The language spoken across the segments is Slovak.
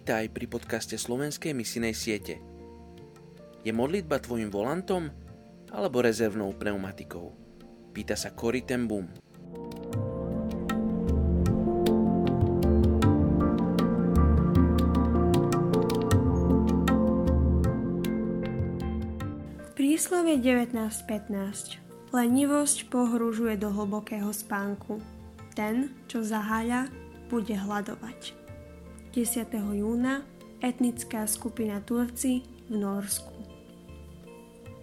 Vítaj pri podcaste Slovenskej misinej siete. Je modlitba tvojim volantom alebo rezervnou pneumatikou? Pýta sa Cory ten Boom. Príslovie 19.15 Lenivosť pohružuje do hlbokého spánku. Ten, čo zaháľa, bude hľadovať. 10. júna etnická skupina Turci v Norsku.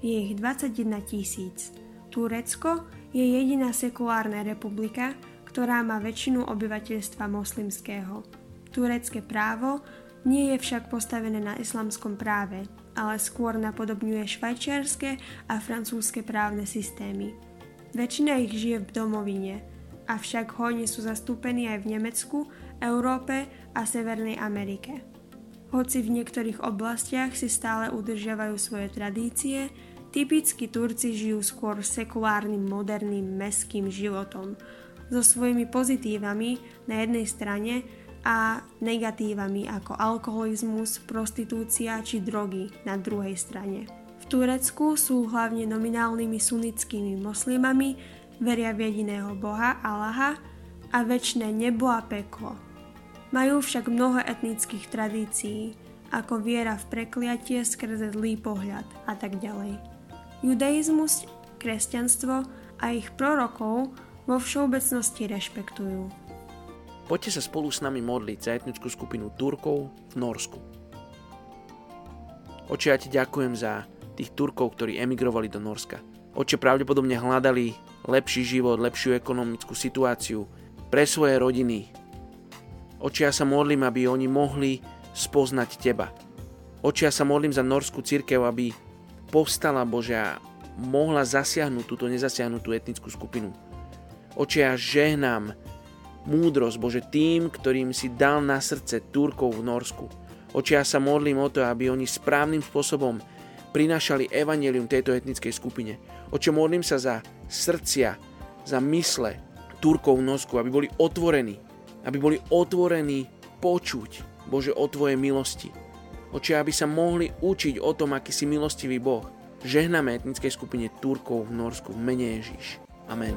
Je ich 21 tisíc. Turecko je jediná sekulárna republika, ktorá má väčšinu obyvateľstva moslimského. Turecké právo nie je však postavené na islamskom práve, ale skôr napodobňuje švajčiarske a francúzske právne systémy. Väčšina ich žije v domovine, avšak hojne sú zastúpení aj v Nemecku, Európe a Severnej Amerike. Hoci v niektorých oblastiach si stále udržiavajú svoje tradície, typicky Turci žijú skôr sekulárnym, moderným, meským životom, so svojimi pozitívami na jednej strane a negatívami ako alkoholizmus, prostitúcia či drogy na druhej strane. V Turecku sú hlavne nominálnymi sunnickými moslimami, veria v jediného boha Allaha a väčšie nebo a peklo. Majú však mnoho etnických tradícií, ako viera v prekliatie skrze zlý pohľad a tak ďalej. Judaizmus, kresťanstvo a ich prorokov vo všeobecnosti rešpektujú. Poďte sa spolu s nami modliť za etnickú skupinu Turkov v Norsku. Oče, ja ti ďakujem za tých Turkov, ktorí emigrovali do Norska. Oče, pravdepodobne hľadali lepší život, lepšiu ekonomickú situáciu pre svoje rodiny, Oči, ja sa modlím, aby oni mohli spoznať Teba. Oči, ja sa modlím za norskú církev, aby povstala Božia mohla zasiahnuť túto nezasiahnutú etnickú skupinu. Oči, ja žehnám múdrosť, Bože, tým, ktorým si dal na srdce Turkov v Norsku. Oči, ja sa modlím o to, aby oni správnym spôsobom prinášali evanelium tejto etnickej skupine. Oče, modlím sa za srdcia, za mysle Turkov v Norsku, aby boli otvorení aby boli otvorení počuť, Bože, o Tvojej milosti. Oči, aby sa mohli učiť o tom, aký si milostivý Boh. Žehname etnickej skupine Turkov v Norsku v mene Ježíš. Amen.